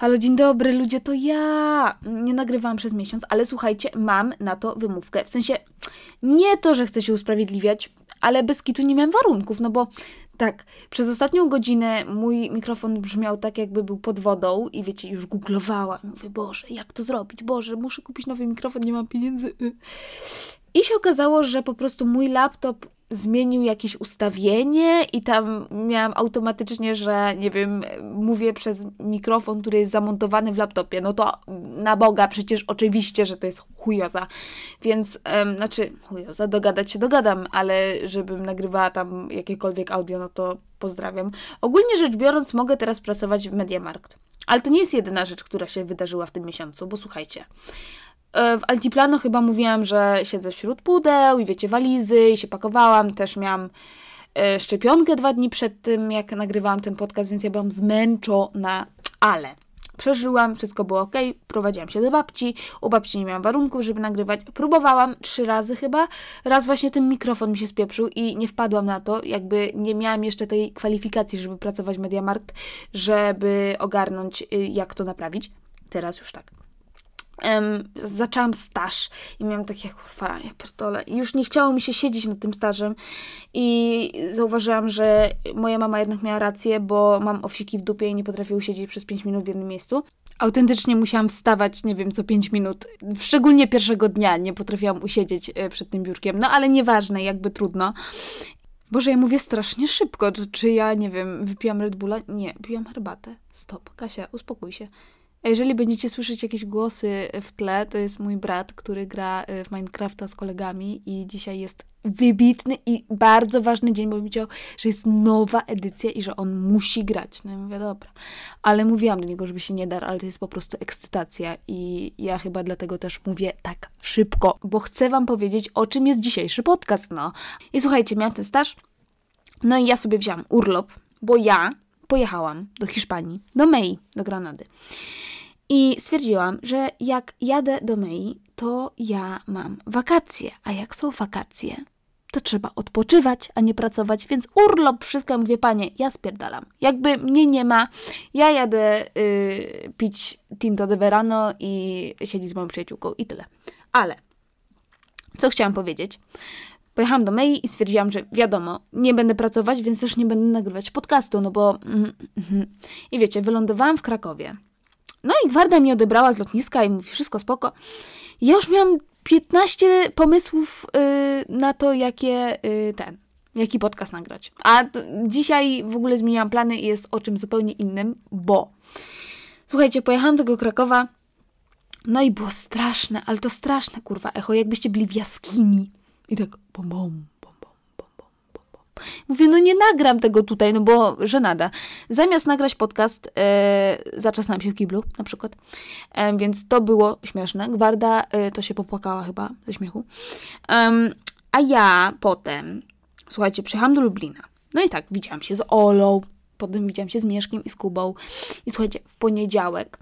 Halo, dzień dobry, ludzie, to ja. Nie nagrywałam przez miesiąc, ale słuchajcie, mam na to wymówkę. W sensie, nie to, że chcę się usprawiedliwiać, ale bez kitu nie miałem warunków, no bo tak, przez ostatnią godzinę mój mikrofon brzmiał tak, jakby był pod wodą i wiecie, już googlowałam. Mówię, Boże, jak to zrobić? Boże, muszę kupić nowy mikrofon, nie mam pieniędzy. I się okazało, że po prostu mój laptop zmienił jakieś ustawienie i tam miałam automatycznie, że nie wiem, mówię przez mikrofon, który jest zamontowany w laptopie. No to na Boga, przecież oczywiście, że to jest chujoza. Więc, znaczy, chujoza, dogadać się dogadam, ale żebym nagrywała tam jakiekolwiek audio, no to pozdrawiam. Ogólnie rzecz biorąc, mogę teraz pracować w Mediamarkt. Ale to nie jest jedyna rzecz, która się wydarzyła w tym miesiącu, bo słuchajcie. E, w Altiplano chyba mówiłam, że siedzę wśród pudeł i wiecie, walizy i się pakowałam. Też miałam e, szczepionkę dwa dni przed tym, jak nagrywałam ten podcast, więc ja byłam zmęczona, ale przeżyłam, wszystko było ok, prowadziłam się do babci, u babci nie miałam warunków, żeby nagrywać. Próbowałam trzy razy chyba, raz właśnie ten mikrofon mi się spieprzył i nie wpadłam na to, jakby nie miałam jeszcze tej kwalifikacji, żeby pracować w Mediamarkt, żeby ogarnąć y, jak to naprawić. Teraz już tak um, zaczęłam staż i miałam takie, kurwa, ja pierdolę. I już nie chciało mi się siedzieć nad tym stażem i zauważyłam, że moja mama jednak miała rację, bo mam owsiki w dupie i nie potrafię usiedzieć przez 5 minut w jednym miejscu. Autentycznie musiałam wstawać, nie wiem, co 5 minut. Szczególnie pierwszego dnia nie potrafiłam usiedzieć e, przed tym biurkiem. No ale nieważne, jakby trudno. Boże, ja mówię strasznie szybko. Czy, czy ja, nie wiem, wypiłam Red Bulla? Nie, piłam herbatę. Stop, Kasia, uspokój się. A jeżeli będziecie słyszeć jakieś głosy w tle, to jest mój brat, który gra y, w Minecrafta z kolegami i dzisiaj jest wybitny i bardzo ważny dzień, bo widział, że jest nowa edycja i że on musi grać. No i mówię, dobra. Ale mówiłam do niego, żeby się nie dar, ale to jest po prostu ekscytacja i ja chyba dlatego też mówię tak szybko, bo chcę wam powiedzieć, o czym jest dzisiejszy podcast, no. I słuchajcie, miałam ten staż, no i ja sobie wziąłam urlop, bo ja pojechałam do Hiszpanii, do Mei, do Granady. I stwierdziłam, że jak jadę do Mei, to ja mam wakacje, a jak są wakacje, to trzeba odpoczywać, a nie pracować, więc urlop, wszystko, mówię, panie, ja spierdalam. Jakby mnie nie ma, ja jadę yy, pić tinto de verano i siedzieć z moją przyjaciółką i tyle. Ale, co chciałam powiedzieć? Pojechałam do Mei i stwierdziłam, że wiadomo, nie będę pracować, więc też nie będę nagrywać podcastu, no bo... Mm, mm, I wiecie, wylądowałam w Krakowie. No i gwarda mnie odebrała z lotniska i mówi, wszystko spoko. Ja już miałam 15 pomysłów yy, na to, jakie yy, ten, jaki podcast nagrać. A dzisiaj w ogóle zmieniłam plany i jest o czym zupełnie innym, bo słuchajcie, pojechałam do Krakowa, no i było straszne, ale to straszne, kurwa, echo, jakbyście byli w jaskini. I tak bom, bom, Mówię, no nie nagram tego tutaj, no bo żenada. Zamiast nagrać podcast, e, zaczasnąłem się w kiblu na przykład, e, więc to było śmieszne. Gwarda e, to się popłakała chyba ze śmiechu. a ja potem, słuchajcie, przyjechałam do Lublina. No i tak, widziałam się z Olą, potem widziałam się z Mieszkiem i z Kubą. I słuchajcie, w poniedziałek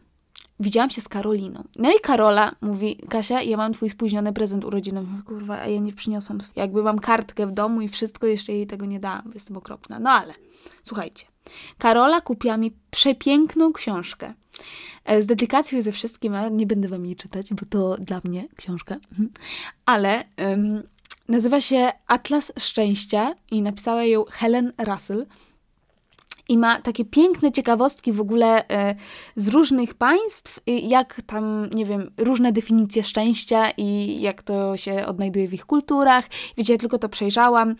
widziałam się z Karoliną. No i Karola mówi, Kasia, ja mam twój spóźniony prezent urodzinowy. Kurwa, a ja nie przyniosłam. Jakby mam kartkę w domu i wszystko, jeszcze jej tego nie dałam, jestem okropna. No ale, słuchajcie. Karola kupiła mi przepiękną książkę. E, z dedykacją ze wszystkim, ale nie będę wam jej czytać, bo to dla mnie książka. Mhm. Ale um, nazywa się Atlas Szczęścia i napisała ją Helen Russell i ma takie piękne ciekawostki w ogóle e, z różnych państw, jak tam, nie wiem, różne definicje szczęścia i jak to się odnajduje w ich kulturach. Wiecie, ja tylko to przejrzałam,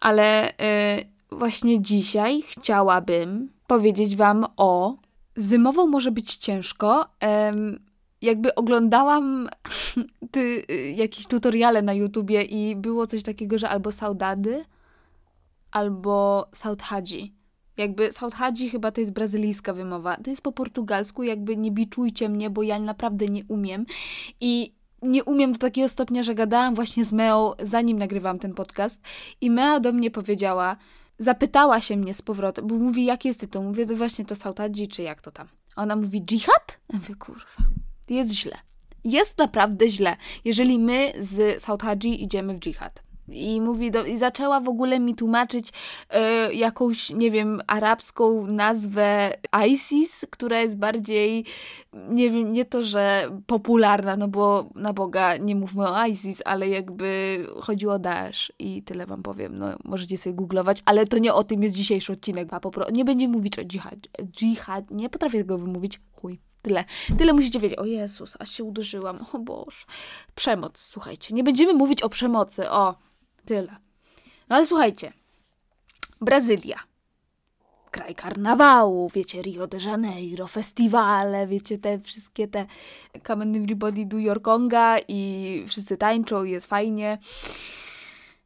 ale e, właśnie dzisiaj chciałabym powiedzieć Wam o. Z wymową może być ciężko. Jakby oglądałam ty, jakieś tutoriale na YouTubie i było coś takiego, że albo saudady, albo saudhadzi jakby Saudhadzi chyba to jest brazylijska wymowa. To jest po portugalsku, jakby nie biczujcie mnie, bo ja naprawdę nie umiem. I nie umiem do takiego stopnia, że gadałam właśnie z Meą, zanim nagrywałam ten podcast. I Mea do mnie powiedziała, zapytała się mnie z powrotem, bo mówi, jaki jest tytuł? Mówię, to właśnie to Saudhadzi, czy jak to tam? Ona mówi, dżihad? Ja mówię, kurwa, jest źle. Jest naprawdę źle, jeżeli my z Saudhadzi idziemy w dżihad. I mówi do, i zaczęła w ogóle mi tłumaczyć y, jakąś, nie wiem, arabską nazwę ISIS, która jest bardziej, nie wiem, nie to, że popularna, no bo na Boga nie mówmy o ISIS, ale jakby chodziło o Daesh i tyle wam powiem. No, możecie sobie googlować, ale to nie o tym jest dzisiejszy odcinek. A popro- nie będzie mówić o dżihad. Dżihad, nie potrafię tego wymówić. Chuj. Tyle. Tyle musicie wiedzieć. O Jezus, aż się uderzyłam. O Boż. Przemoc, słuchajcie. Nie będziemy mówić o przemocy. O, tyle. No ale słuchajcie. Brazylia. Kraj karnawału, wiecie, Rio de Janeiro, festiwale, wiecie, te wszystkie te Come on Everybody do Your Conga i wszyscy tańczą, jest fajnie.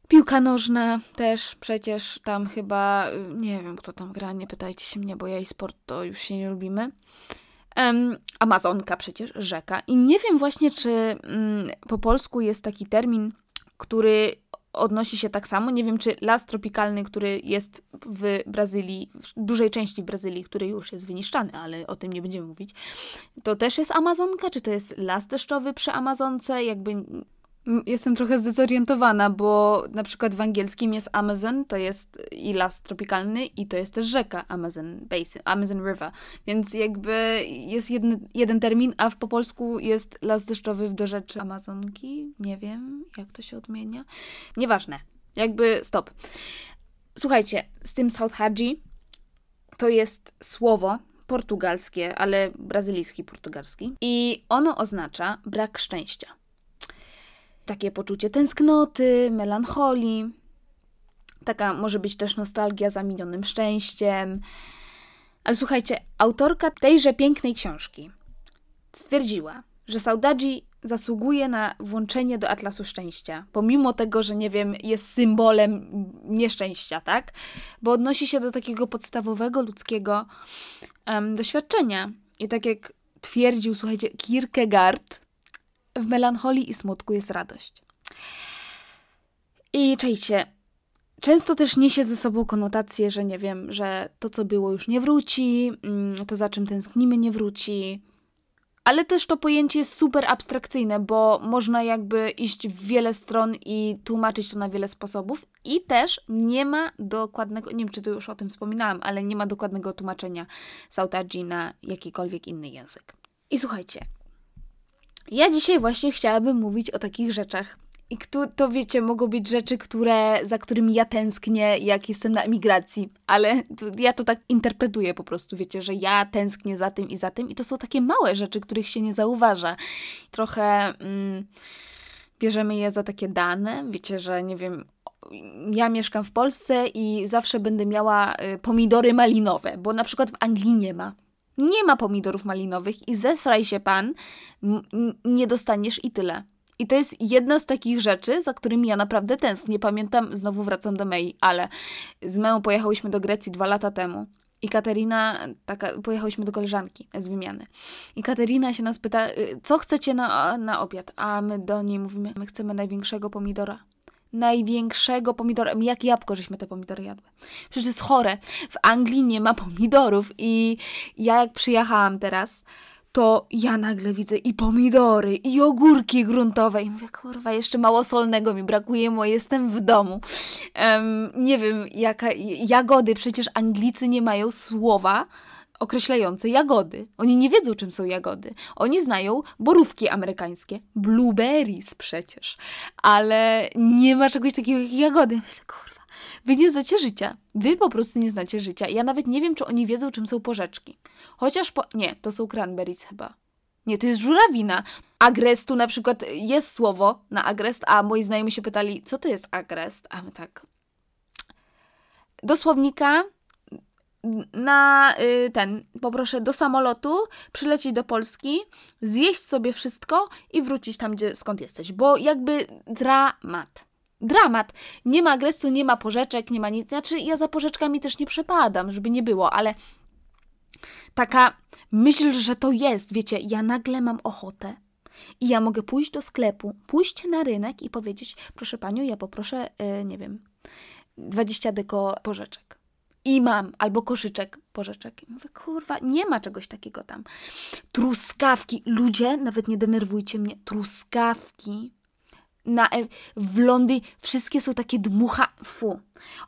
Piłka nożna też przecież tam chyba, nie wiem kto tam gra, nie pytajcie się mnie, bo ja i sport to już się nie lubimy. Um, Amazonka przecież, rzeka. I nie wiem właśnie, czy um, po polsku jest taki termin, który odnosi się tak samo. Nie wiem, czy las tropikalny, który jest w Brazylii, w dużej części Brazylii, który już jest wyniszczany, ale o tym nie będziemy mówić, to też jest Amazonka, czy to jest las deszczowy przy Amazonce? Jakby Jestem trochę zdezorientowana, bo na przykład w angielskim jest Amazon, to jest i las tropikalny, i to jest też rzeka Amazon Basin, Amazon River. Więc jakby jest jeden, jeden termin, a w po polsku jest las deszczowy w dorzeczy Amazonki. Nie wiem, jak to się odmienia. Nieważne. Jakby stop. Słuchajcie, z tym South Hadji to jest słowo portugalskie, ale brazylijski portugalski. I ono oznacza brak szczęścia takie poczucie tęsknoty, melancholii. Taka może być też nostalgia za minionym szczęściem. Ale słuchajcie, autorka tejże pięknej książki stwierdziła, że Saudadzi zasługuje na włączenie do Atlasu Szczęścia, pomimo tego, że nie wiem, jest symbolem nieszczęścia, tak? Bo odnosi się do takiego podstawowego ludzkiego um, doświadczenia. I tak jak twierdził, słuchajcie, Kierkegaard, w melancholii i smutku jest radość. I czajcie, często też niesie ze sobą konotację, że nie wiem, że to, co było, już nie wróci, mm, to za czym tęsknimy, nie wróci. Ale też to pojęcie jest super abstrakcyjne, bo można jakby iść w wiele stron i tłumaczyć to na wiele sposobów. I też nie ma dokładnego, nie wiem czy to już o tym wspominałam, ale nie ma dokładnego tłumaczenia Sautaji na jakikolwiek inny język. I słuchajcie, ja dzisiaj właśnie chciałabym mówić o takich rzeczach. I to wiecie, mogą być rzeczy, które, za którymi ja tęsknię, jak jestem na emigracji, ale ja to tak interpretuję po prostu, wiecie, że ja tęsknię za tym i za tym, i to są takie małe rzeczy, których się nie zauważa. Trochę mm, bierzemy je za takie dane, wiecie, że nie wiem, ja mieszkam w Polsce i zawsze będę miała y, pomidory malinowe, bo na przykład w Anglii nie ma nie ma pomidorów malinowych i zesraj się pan, nie dostaniesz i tyle. I to jest jedna z takich rzeczy, za którymi ja naprawdę tęsknię. Pamiętam, znowu wracam do Mei, ale z Meą pojechałyśmy do Grecji dwa lata temu. I Katerina, taka, pojechałyśmy do koleżanki z wymiany. I Katerina się nas pyta, y, co chcecie na, na obiad? A my do niej mówimy, my chcemy największego pomidora największego pomidora. Jak jabłko, żeśmy te pomidory jadły. Przecież jest chore. W Anglii nie ma pomidorów i ja jak przyjechałam teraz, to ja nagle widzę i pomidory, i ogórki gruntowe. I mówię, kurwa, jeszcze mało solnego mi brakuje, bo jestem w domu. Um, nie wiem, jaka, jagody, przecież Anglicy nie mają słowa, określające jagody. Oni nie wiedzą, czym są jagody. Oni znają borówki amerykańskie, blueberries przecież, ale nie ma czegoś takiego jak jagody. Myślę, kurwa, wy nie znacie życia. Wy po prostu nie znacie życia. Ja nawet nie wiem, czy oni wiedzą, czym są porzeczki. Chociaż po... Nie, to są cranberries chyba. Nie, to jest żurawina. Agrestu na przykład jest słowo na agrest, a moi znajomi się pytali, co to jest agrest? A my tak... Do słownika na y, ten, poproszę do samolotu, przylecieć do Polski, zjeść sobie wszystko i wrócić tam, gdzie skąd jesteś, bo jakby dramat. Dramat. Nie ma agresu, nie ma porzeczek, nie ma nic. Znaczy, ja za porzeczkami też nie przepadam, żeby nie było, ale taka myśl, że to jest, wiecie, ja nagle mam ochotę i ja mogę pójść do sklepu, pójść na rynek i powiedzieć, proszę panią, ja poproszę, yy, nie wiem, 20 deko porzeczek i mam, albo koszyczek porzeczek. I mówię, kurwa, nie ma czegoś takiego tam. Truskawki, ludzie, nawet nie denerwujcie mnie, truskawki na, e, w Londynie wszystkie są takie dmucha, fu.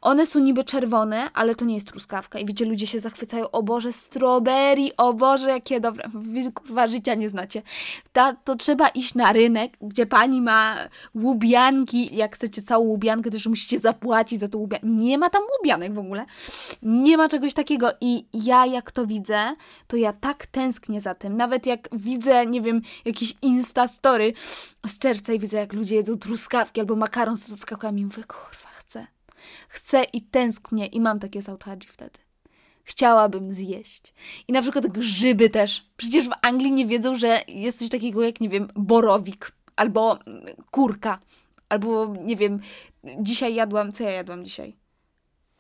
One są niby czerwone, ale to nie jest truskawka. I wiecie, ludzie się zachwycają, o Boże, strawberry, o Boże, jakie dobre. Wy kurwa życia nie znacie. Ta, to trzeba iść na rynek, gdzie pani ma łubianki. Jak chcecie całą łubiankę, to już musicie zapłacić za tą łubiankę. Nie ma tam łubianek w ogóle. Nie ma czegoś takiego. I ja jak to widzę, to ja tak tęsknię za tym. Nawet jak widzę, nie wiem, jakieś Insta story z czerwca i widzę, jak ludzie jedzą truskawki albo makaron z truskawkami, mówię, kurwa, chcę. Chcę i tęsknię i mam takie sautadzi wtedy. Chciałabym zjeść. I na przykład grzyby też. Przecież w Anglii nie wiedzą, że jest coś takiego jak, nie wiem, borowik albo kurka. Albo, nie wiem, dzisiaj jadłam, co ja jadłam dzisiaj?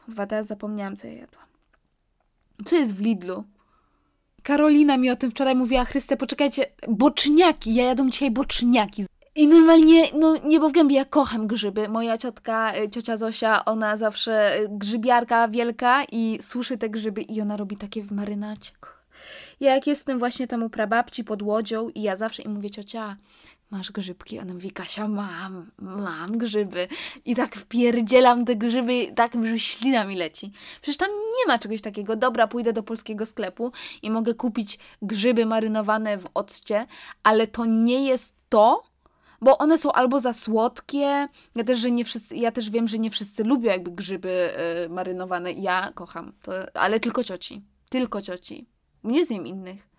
Chyba teraz zapomniałam, co ja jadłam. Co jest w Lidlu? Karolina mi o tym wczoraj mówiła, Chryste, poczekajcie, boczniaki, ja jadłam dzisiaj boczniaki. I normalnie, no niebo w gębie, ja kocham grzyby. Moja ciotka, y, ciocia Zosia, ona zawsze y, grzybiarka wielka i suszy te grzyby i ona robi takie w marynacie. Ja jak jestem właśnie tam u prababci pod łodzią i ja zawsze im mówię, ciocia, masz grzybki? Ona mówi, Kasia, mam, mam grzyby. I tak wpierdzielam te grzyby, tak że ślina mi leci. Przecież tam nie ma czegoś takiego. Dobra, pójdę do polskiego sklepu i mogę kupić grzyby marynowane w occie, ale to nie jest to, bo one są albo za słodkie. Ja też, że nie wszyscy, ja też wiem, że nie wszyscy lubią jakby grzyby yy, marynowane. Ja kocham, to, ale tylko cioci. Tylko cioci. Nie zjem innych.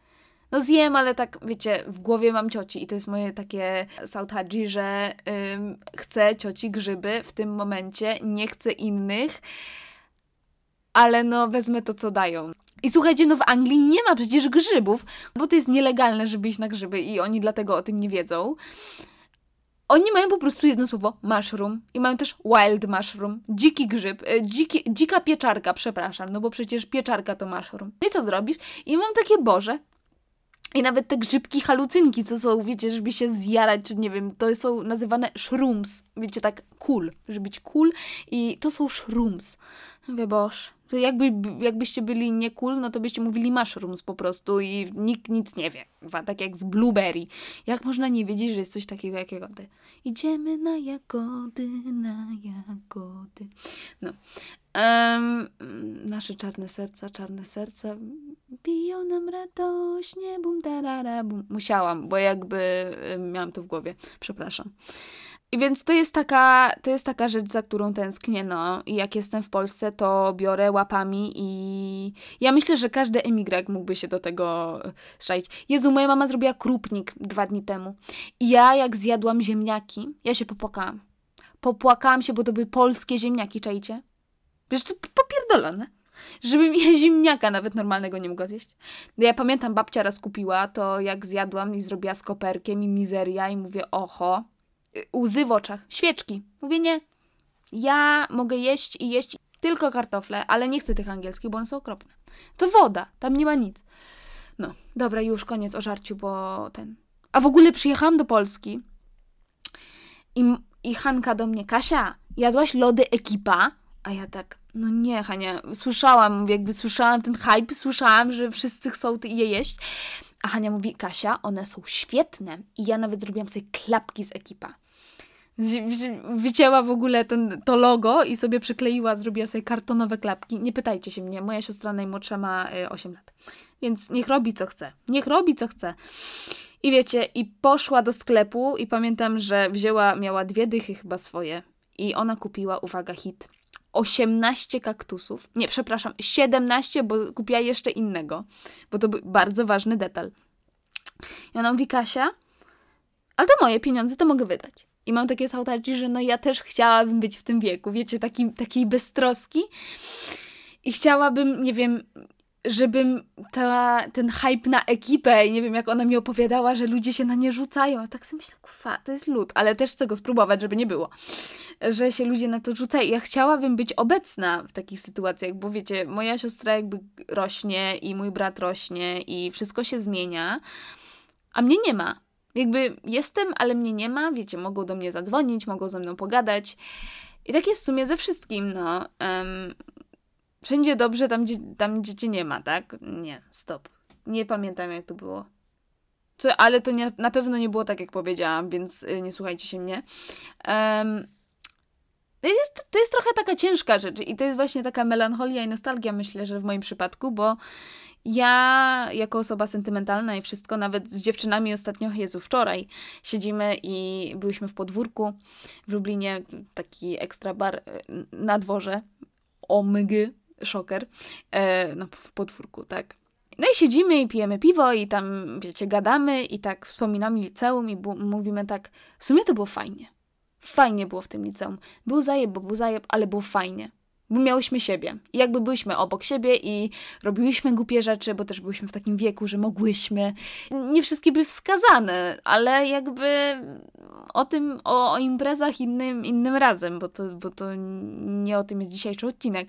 No zjem, ale tak, wiecie, w głowie mam cioci i to jest moje takie sautadzi, że ym, chcę cioci grzyby w tym momencie, nie chcę innych, ale no wezmę to, co dają. I słuchajcie, no w Anglii nie ma przecież grzybów, bo to jest nielegalne, żeby iść na grzyby i oni dlatego o tym nie wiedzą. Oni mają po prostu jedno słowo mushroom i mają też wild mushroom, dziki grzyb, e, dziki, dzika pieczarka, przepraszam, no bo przecież pieczarka to mushroom. No I co zrobisz? I mam takie, Boże, i nawet te grzybki halucynki, co są, wiecie, żeby się zjarać, czy nie wiem, to są nazywane shrooms. Wiecie, tak cool, żeby być cool. I to są shrooms. Mówię, boż, jakby, jakbyście byli nie cool, no to byście mówili mushrooms po prostu i nikt nic nie wie. Tak jak z blueberry. Jak można nie wiedzieć, że jest coś takiego jak jagody? Idziemy na jagody, na jagody. No. Um, nasze czarne serca, czarne serca biją nam radośnie, bum, darara, bum. Musiałam, bo jakby miałam to w głowie. Przepraszam. I więc to jest taka, to jest taka rzecz, za którą tęsknię, no. I jak jestem w Polsce, to biorę łapami i ja myślę, że każdy emigrant mógłby się do tego strzelić. Jezu, moja mama zrobiła krupnik dwa dni temu. I ja jak zjadłam ziemniaki, ja się popłakałam. Popłakałam się, bo to były polskie ziemniaki, czajcie? Wiesz, to popierdolone. Żebym ja ziemniaka nawet normalnego nie mogła zjeść. No ja pamiętam, babcia raz kupiła to, jak zjadłam i zrobiła z koperkiem i mizeria i mówię, oho, łzy w oczach, świeczki. Mówię, nie, ja mogę jeść i jeść tylko kartofle, ale nie chcę tych angielskich, bo one są okropne. To woda, tam nie ma nic. No, dobra, już koniec o żarciu, bo ten... A w ogóle przyjechałam do Polski i, i Hanka do mnie, Kasia, jadłaś lody Ekipa? A ja tak, no nie, Hania, słyszałam, jakby słyszałam ten hype, słyszałam, że wszyscy chcą je jeść. A Hania mówi, Kasia, one są świetne. I ja nawet zrobiłam sobie klapki z ekipa. Wycięła w ogóle ten, to logo i sobie przykleiła, zrobiła sobie kartonowe klapki. Nie pytajcie się mnie, moja siostra najmłodsza ma 8 y, lat. Więc niech robi co chce. Niech robi co chce. I wiecie, i poszła do sklepu i pamiętam, że wzięła, miała dwie dychy chyba swoje. I ona kupiła, uwaga, hit 18 kaktusów. Nie, przepraszam, 17, bo kupiła jeszcze innego, bo to był bardzo ważny detal. I ona mówi, Kasia, ale to moje pieniądze, to mogę wydać. I mam takie sautacje, że no ja też chciałabym być w tym wieku, wiecie, taki, takiej beztroski. I chciałabym, nie wiem, żebym ta, ten hype na ekipę, nie wiem jak ona mi opowiadała, że ludzie się na nie rzucają. Tak sobie myślę, kurwa, to jest lud, ale też chcę go spróbować, żeby nie było. Że się ludzie na to rzucają. Ja chciałabym być obecna w takich sytuacjach, bo wiecie, moja siostra jakby rośnie i mój brat rośnie i wszystko się zmienia, a mnie nie ma. Jakby jestem, ale mnie nie ma, wiecie, mogą do mnie zadzwonić, mogą ze mną pogadać. I tak jest w sumie ze wszystkim, no. Um, Wszędzie dobrze, tam gdzie, tam gdzie cię nie ma, tak? Nie, stop. Nie pamiętam jak to było. To, ale to nie, na pewno nie było tak, jak powiedziałam, więc y, nie słuchajcie się mnie. Um, jest, to jest trochę taka ciężka rzecz i to jest właśnie taka melancholia i nostalgia, myślę, że w moim przypadku, bo ja, jako osoba sentymentalna i wszystko, nawet z dziewczynami ostatnio, Jezu, wczoraj siedzimy i byliśmy w podwórku w Lublinie, taki ekstra bar e, na dworze, omygy, szoker, e, no, w podwórku, tak. No i siedzimy i pijemy piwo i tam, wiecie, gadamy i tak wspominamy liceum i mówimy tak, w sumie to było fajnie. Fajnie było w tym liceum. Był zajeb, bo był zajeb, ale było fajnie bo miałyśmy siebie. I jakby byliśmy obok siebie i robiłyśmy głupie rzeczy, bo też byliśmy w takim wieku, że mogłyśmy. Nie wszystkie były wskazane, ale jakby o tym, o, o imprezach innym, innym razem, bo to, bo to nie o tym jest dzisiejszy odcinek.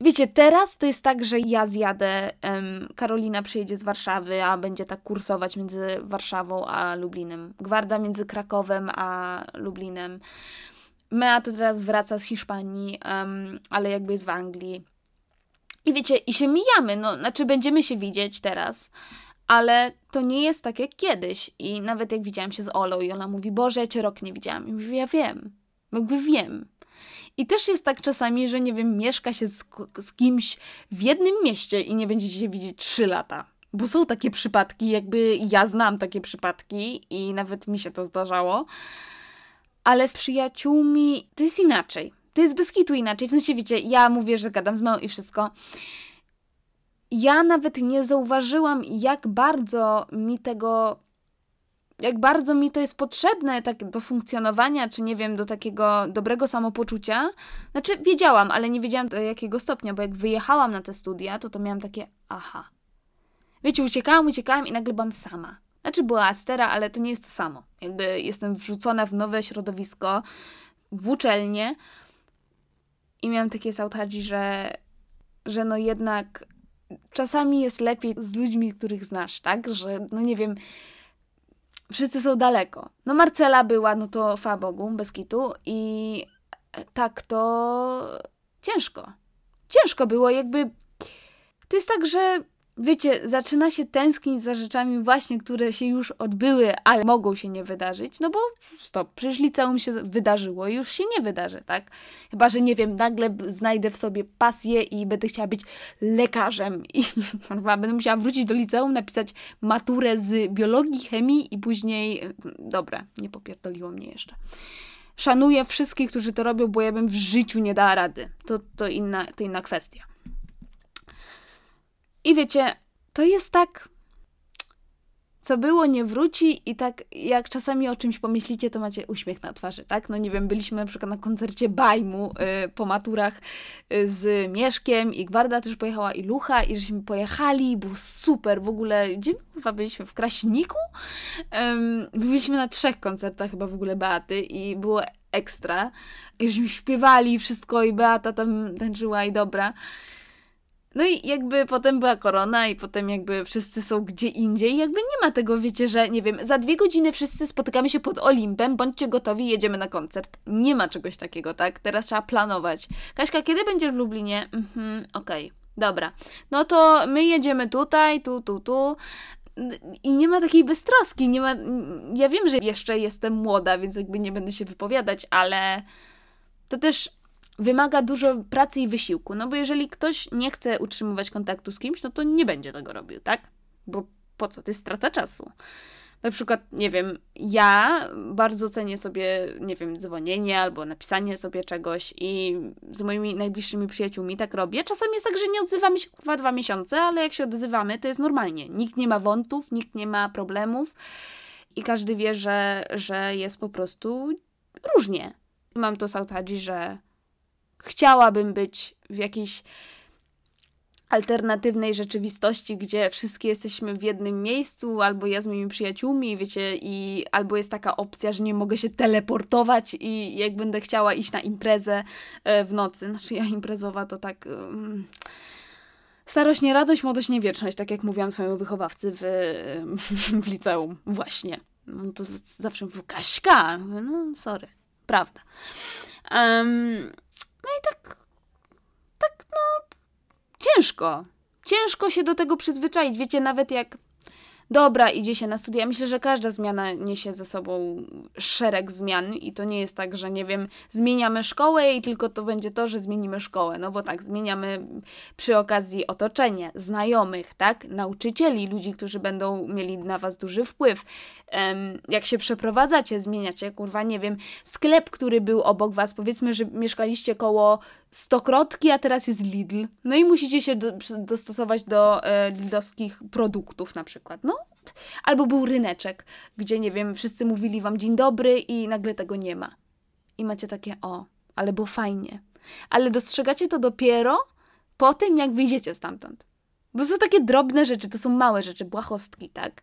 Wiecie, teraz to jest tak, że ja zjadę, um, Karolina przyjedzie z Warszawy, a będzie tak kursować między Warszawą a Lublinem. Gwarda między Krakowem a Lublinem. Mea to teraz wraca z Hiszpanii, um, ale jakby jest w Anglii. I wiecie, i się mijamy, no, znaczy będziemy się widzieć teraz, ale to nie jest tak jak kiedyś. I nawet jak widziałam się z Olą i ona mówi, Boże, ja cię rok nie widziałam. I mówię, ja wiem, jakby wiem. I też jest tak czasami, że nie wiem, mieszka się z, z kimś w jednym mieście i nie będziecie się widzieć trzy lata. Bo są takie przypadki, jakby ja znam takie przypadki i nawet mi się to zdarzało ale z przyjaciółmi to jest inaczej. To jest bez kitu inaczej. W sensie, wiecie, ja mówię, że gadam z małą i wszystko. Ja nawet nie zauważyłam, jak bardzo mi tego jak bardzo mi to jest potrzebne tak do funkcjonowania, czy nie wiem, do takiego dobrego samopoczucia. Znaczy, wiedziałam, ale nie wiedziałam do jakiego stopnia, bo jak wyjechałam na te studia, to to miałam takie aha. Wiecie, uciekałam, uciekałam i nagle byłam sama. Znaczy była Astera, ale to nie jest to samo. Jakby jestem wrzucona w nowe środowisko, w uczelnię i miałam takie sautadzi, że, że no jednak czasami jest lepiej z ludźmi, których znasz, tak? Że no nie wiem, wszyscy są daleko. No Marcela była, no to fa Bogu, bez kitu i tak to ciężko. Ciężko było, jakby to jest tak, że wiecie, zaczyna się tęsknić za rzeczami właśnie, które się już odbyły, ale mogą się nie wydarzyć, no bo stop, przecież liceum się wydarzyło i już się nie wydarzy, tak? Chyba, że nie wiem, nagle znajdę w sobie pasję i będę chciała być lekarzem i będę musiała wrócić do liceum, napisać maturę z biologii, chemii i później, dobra, nie popierdoliło mnie jeszcze. Szanuję wszystkich, którzy to robią, bo ja bym w życiu nie dała rady. To, to, inna, to inna kwestia. I wiecie, to jest tak, co było, nie wróci i tak jak czasami o czymś pomyślicie, to macie uśmiech na twarzy, tak? No nie wiem, byliśmy na przykład na koncercie Bajmu y, po maturach y, z Mieszkiem i Gwarda też pojechała i Lucha i żeśmy pojechali, było super, w ogóle, gdzie chyba byliśmy? W Kraśniku? Um, byliśmy na trzech koncertach chyba w ogóle Beaty i było ekstra. I żeśmy śpiewali wszystko i Beata tam tańczyła i dobra. No i jakby potem była korona i potem jakby wszyscy są gdzie indziej. Jakby nie ma tego, wiecie, że nie wiem, za dwie godziny wszyscy spotykamy się pod Olimpem, bądźcie gotowi, jedziemy na koncert. Nie ma czegoś takiego, tak? Teraz trzeba planować. Kaśka, kiedy będziesz w Lublinie? Mhm, okej. Okay. Dobra, no to my jedziemy tutaj, tu, tu, tu. I nie ma takiej beztroski, nie ma. Ja wiem, że jeszcze jestem młoda, więc jakby nie będę się wypowiadać, ale to też wymaga dużo pracy i wysiłku. No bo jeżeli ktoś nie chce utrzymywać kontaktu z kimś, no to nie będzie tego robił, tak? Bo po co? To jest strata czasu. Na przykład, nie wiem, ja bardzo cenię sobie, nie wiem, dzwonienie albo napisanie sobie czegoś i z moimi najbliższymi przyjaciółmi tak robię. Czasami jest tak, że nie odzywamy się chyba dwa miesiące, ale jak się odzywamy, to jest normalnie. Nikt nie ma wątów, nikt nie ma problemów i każdy wie, że, że jest po prostu różnie. Mam to sautadzi, że chciałabym być w jakiejś alternatywnej rzeczywistości, gdzie wszystkie jesteśmy w jednym miejscu, albo ja z moimi przyjaciółmi, wiecie, i albo jest taka opcja, że nie mogę się teleportować i jak będę chciała iść na imprezę e, w nocy, znaczy ja imprezowa to tak... Um, starość nie radość, młodość nie wieczność, tak jak mówiłam swojemu wychowawcy w, w liceum. Właśnie. No to zawsze mówił, Kaśka. No, sorry. Prawda. Um, no i tak, tak no, ciężko. Ciężko się do tego przyzwyczaić. Wiecie, nawet jak dobra, idzie się na studia. Myślę, że każda zmiana niesie ze sobą szereg zmian i to nie jest tak, że nie wiem, zmieniamy szkołę i tylko to będzie to, że zmienimy szkołę. No bo tak, zmieniamy przy okazji otoczenie, znajomych, tak, nauczycieli, ludzi, którzy będą mieli na was duży wpływ. Jak się przeprowadzacie, zmieniacie, kurwa, nie wiem, sklep, który był obok was, powiedzmy, że mieszkaliście koło Stokrotki, a teraz jest Lidl. No i musicie się do, dostosować do e, lidlowskich produktów na przykład. No, albo był ryneczek, gdzie nie wiem, wszyscy mówili wam dzień dobry i nagle tego nie ma. I macie takie o, ale było fajnie. Ale dostrzegacie to dopiero po tym, jak wyjdziecie stamtąd. Bo to są takie drobne rzeczy, to są małe rzeczy, błahostki, tak?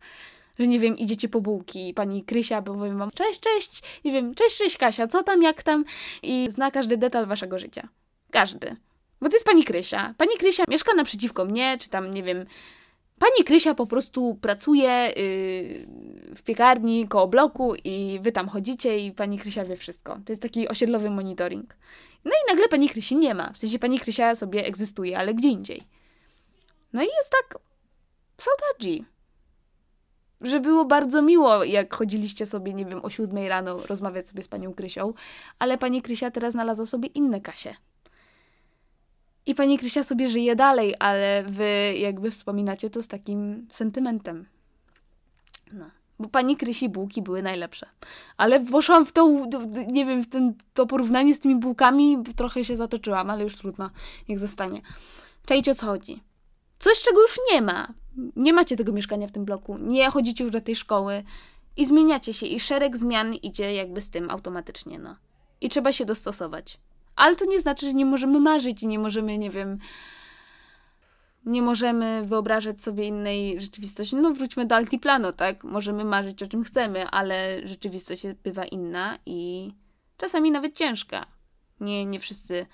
Że nie wiem, idziecie po bułki, pani Krysia powiem wam, cześć, cześć, nie wiem, cześć, cześć Kasia, co tam, jak tam? I zna każdy detal waszego życia. Każdy. Bo to jest pani Krysia. Pani Krysia mieszka naprzeciwko mnie, czy tam, nie wiem, Pani Krysia po prostu pracuje yy, w piekarni koło bloku i wy tam chodzicie i pani Krysia wie wszystko. To jest taki osiedlowy monitoring. No i nagle pani Krysi nie ma. W sensie pani Krysia sobie egzystuje, ale gdzie indziej. No i jest tak Saudadzi. Że było bardzo miło, jak chodziliście sobie, nie wiem, o siódmej rano rozmawiać sobie z panią Krysią, ale pani Krysia teraz znalazła sobie inne Kasie. I pani Krysia sobie żyje dalej, ale wy jakby wspominacie to z takim sentymentem. No. Bo pani Krysi bułki były najlepsze. Ale poszłam w to, nie wiem, w ten, to porównanie z tymi bułkami, trochę się zatoczyłam, ale już trudno, niech zostanie. Czajcie o co chodzi. Coś, czego już nie ma. Nie macie tego mieszkania w tym bloku, nie chodzicie już do tej szkoły i zmieniacie się i szereg zmian idzie jakby z tym automatycznie, no. I trzeba się dostosować. Ale to nie znaczy, że nie możemy marzyć i nie możemy, nie wiem, nie możemy wyobrażać sobie innej rzeczywistości. No wróćmy do altiplano, tak? Możemy marzyć o czym chcemy, ale rzeczywistość bywa inna i czasami nawet ciężka. Nie, nie wszyscy,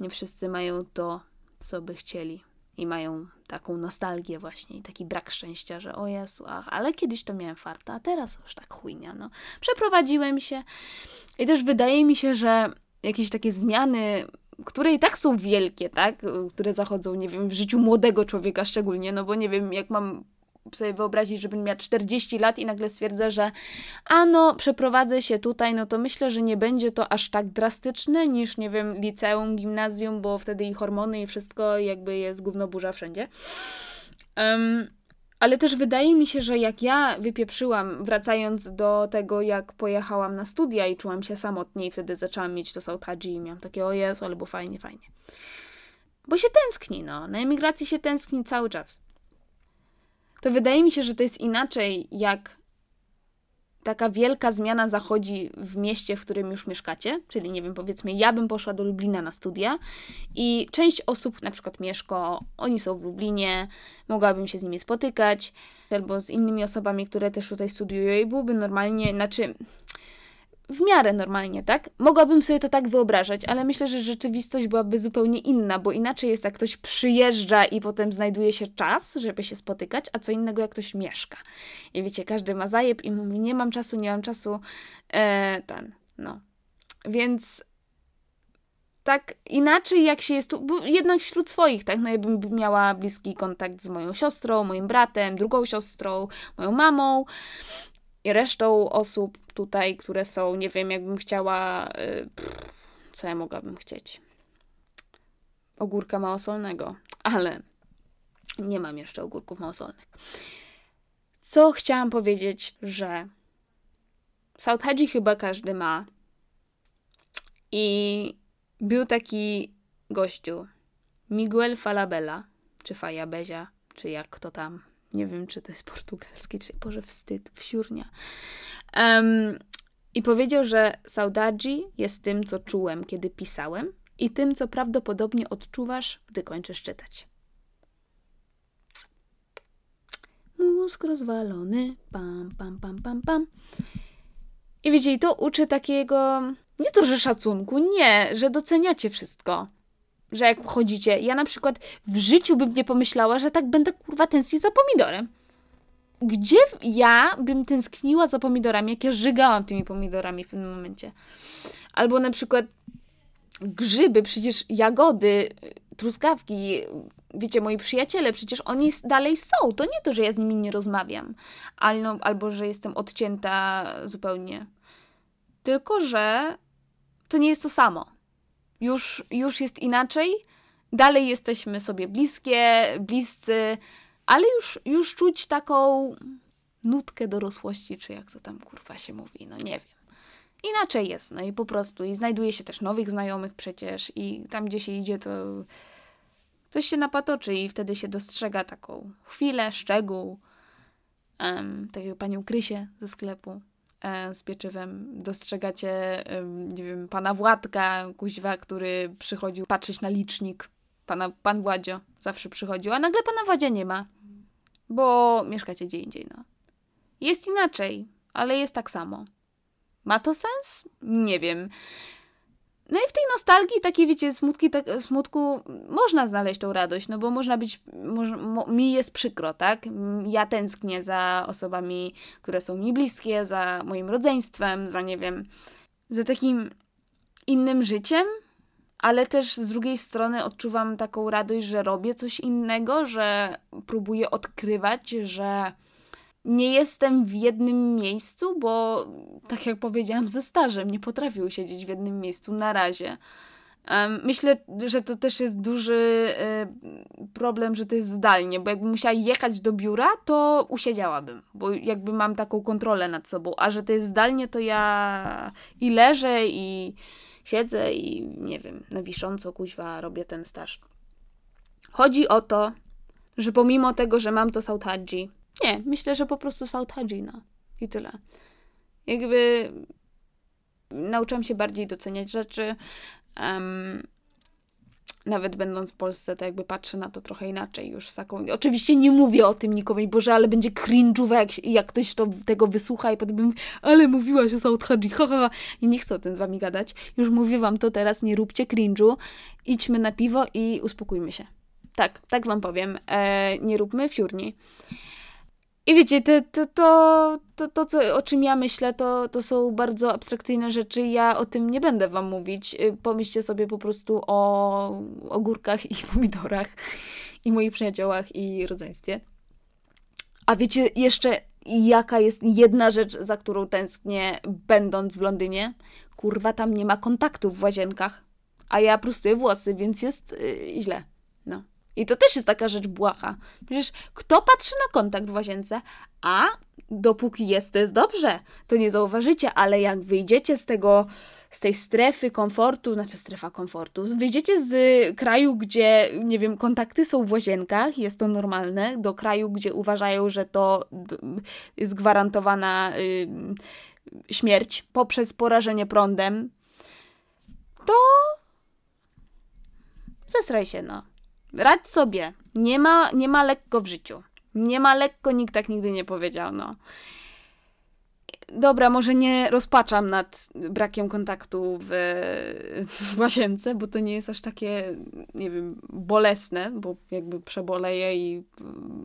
nie wszyscy mają to, co by chcieli i mają taką nostalgię właśnie i taki brak szczęścia, że o Jezu, ach, ale kiedyś to miałem farta, a teraz już tak chujnia, no. Przeprowadziłem się i też wydaje mi się, że jakieś takie zmiany, które i tak są wielkie, tak? Które zachodzą, nie wiem, w życiu młodego człowieka szczególnie, no bo nie wiem, jak mam sobie wyobrazić, żebym miała 40 lat i nagle stwierdzę, że a no, przeprowadzę się tutaj, no to myślę, że nie będzie to aż tak drastyczne niż, nie wiem, liceum, gimnazjum, bo wtedy i hormony i wszystko jakby jest gówno burza wszędzie. Um, ale też wydaje mi się, że jak ja wypieprzyłam, wracając do tego, jak pojechałam na studia i czułam się samotnie i wtedy zaczęłam mieć to South i miałam takie, o Jezu, ale było fajnie, fajnie. Bo się tęskni, no. Na emigracji się tęskni cały czas. To wydaje mi się, że to jest inaczej, jak taka wielka zmiana zachodzi w mieście, w którym już mieszkacie, czyli nie wiem, powiedzmy, ja bym poszła do Lublina na studia i część osób, na przykład mieszko, oni są w Lublinie, mogłabym się z nimi spotykać, albo z innymi osobami, które też tutaj studiują i byłoby normalnie, znaczy w miarę normalnie, tak? Mogłabym sobie to tak wyobrażać, ale myślę, że rzeczywistość byłaby zupełnie inna, bo inaczej jest, jak ktoś przyjeżdża i potem znajduje się czas, żeby się spotykać, a co innego, jak ktoś mieszka. I wiecie, każdy ma zajeb i mówi, nie mam czasu, nie mam czasu, e, ten, no. Więc tak inaczej jak się jest tu, jednak wśród swoich, tak, no ja bym miała bliski kontakt z moją siostrą, moim bratem, drugą siostrą, moją mamą, resztą osób tutaj, które są, nie wiem, jakbym chciała. Y, pff, co ja mogłabym chcieć? Ogórka małosolnego, ale nie mam jeszcze ogórków małosolnych. Co chciałam powiedzieć, że South Hadji chyba każdy ma. I był taki gościu, Miguel Falabella, czy Fajabezia, czy jak to tam nie wiem, czy to jest portugalskie, czy Boże, wstyd, wsiurnia. Um, I powiedział, że saudade jest tym, co czułem, kiedy pisałem i tym, co prawdopodobnie odczuwasz, gdy kończysz czytać. Mózg rozwalony, pam, pam, pam, pam, pam. I wiecie, i to uczy takiego, nie to, że szacunku, nie, że doceniacie wszystko że jak chodzicie, ja na przykład w życiu bym nie pomyślała, że tak będę kurwa tęsknić za pomidorem. Gdzie ja bym tęskniła za pomidorami, jak ja żygałam tymi pomidorami w tym momencie. Albo na przykład grzyby, przecież jagody, truskawki. Wiecie, moi przyjaciele, przecież oni dalej są. To nie to, że ja z nimi nie rozmawiam, albo, albo że jestem odcięta zupełnie. Tylko, że to nie jest to samo. Już, już jest inaczej. Dalej jesteśmy sobie bliskie, bliscy, ale już, już czuć taką nutkę dorosłości, czy jak to tam kurwa się mówi, no nie wiem. Inaczej jest, no i po prostu. I znajduje się też nowych znajomych przecież, i tam gdzie się idzie, to coś się napatoczy, i wtedy się dostrzega taką chwilę, szczegół. Um, tak jak panią Krysię ze sklepu z pieczywem. Dostrzegacie, nie wiem, pana Władka, kuźwa, który przychodził patrzeć na licznik. Pana, pan Władzio zawsze przychodził, a nagle pana Władzia nie ma, bo mieszkacie gdzie indziej, no. Jest inaczej, ale jest tak samo. Ma to sens? Nie wiem. No i w tej nostalgii, takiej wiecie, smutki, tak, smutku, można znaleźć tą radość, no bo można być, mo, mi jest przykro, tak? Ja tęsknię za osobami, które są mi bliskie, za moim rodzeństwem, za nie wiem, za takim innym życiem, ale też z drugiej strony odczuwam taką radość, że robię coś innego, że próbuję odkrywać, że nie jestem w jednym miejscu, bo tak jak powiedziałam, ze stażem nie potrafił siedzieć w jednym miejscu na razie. Myślę, że to też jest duży y, problem, że to jest zdalnie, bo jakbym musiała jechać do biura, to usiedziałabym, bo jakby mam taką kontrolę nad sobą, a że to jest zdalnie, to ja i leżę, i siedzę, i nie wiem, na wisząco kuźwa robię ten staż. Chodzi o to, że pomimo tego, że mam to Sautadji, nie, myślę, że po prostu South Hajina i tyle. Jakby nauczyłam się bardziej doceniać rzeczy. Um, nawet będąc w Polsce, to jakby patrzę na to trochę inaczej już z taką... Oczywiście nie mówię o tym nikomu, Boże, ale będzie cringe'owe, jak, jak ktoś to, tego wysłucha i potem bym, ale mówiłaś o South Haji, ha, ha, ha. I nie chcę o tym z wami gadać. Już mówię wam to teraz, nie róbcie cringe'u, idźmy na piwo i uspokójmy się. Tak, tak wam powiem. E, nie róbmy fiurni. I wiecie, to, to, to, to, to co, o czym ja myślę, to, to są bardzo abstrakcyjne rzeczy. Ja o tym nie będę Wam mówić. Y, pomyślcie sobie po prostu o ogórkach i pomidorach i moich przyjaciołach i rodzeństwie. A wiecie jeszcze, jaka jest jedna rzecz, za którą tęsknię, będąc w Londynie? Kurwa, tam nie ma kontaktów w łazienkach. A ja prostuję włosy, więc jest yy, źle. No. I to też jest taka rzecz błaha. Przecież kto patrzy na kontakt w łazience? A dopóki jest, to jest dobrze. To nie zauważycie, ale jak wyjdziecie z tego, z tej strefy komfortu, znaczy strefa komfortu, wyjdziecie z kraju, gdzie, nie wiem, kontakty są w łazienkach, jest to normalne, do kraju, gdzie uważają, że to jest gwarantowana śmierć poprzez porażenie prądem, to zesraj się, no. Radź sobie. Nie ma, nie ma lekko w życiu. Nie ma lekko, nikt tak nigdy nie powiedział, no. Dobra, może nie rozpaczam nad brakiem kontaktu w, w łazience, bo to nie jest aż takie, nie wiem, bolesne, bo jakby przeboleję i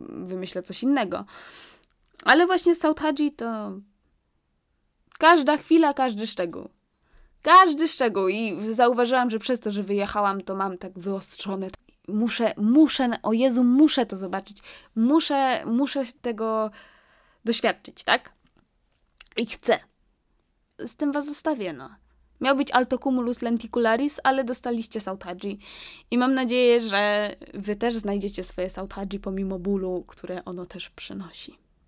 wymyślę coś innego. Ale właśnie Haji to każda chwila, każdy szczegół. Każdy szczegół i zauważyłam, że przez to, że wyjechałam, to mam tak wyostrzone muszę, muszę, o Jezu, muszę to zobaczyć. Muszę, muszę tego doświadczyć, tak? I chcę. Z tym was zostawię, no. Miał być altocumulus lenticularis, ale dostaliście Sauthaji. I mam nadzieję, że wy też znajdziecie swoje Sauthaji pomimo bólu, które ono też przynosi.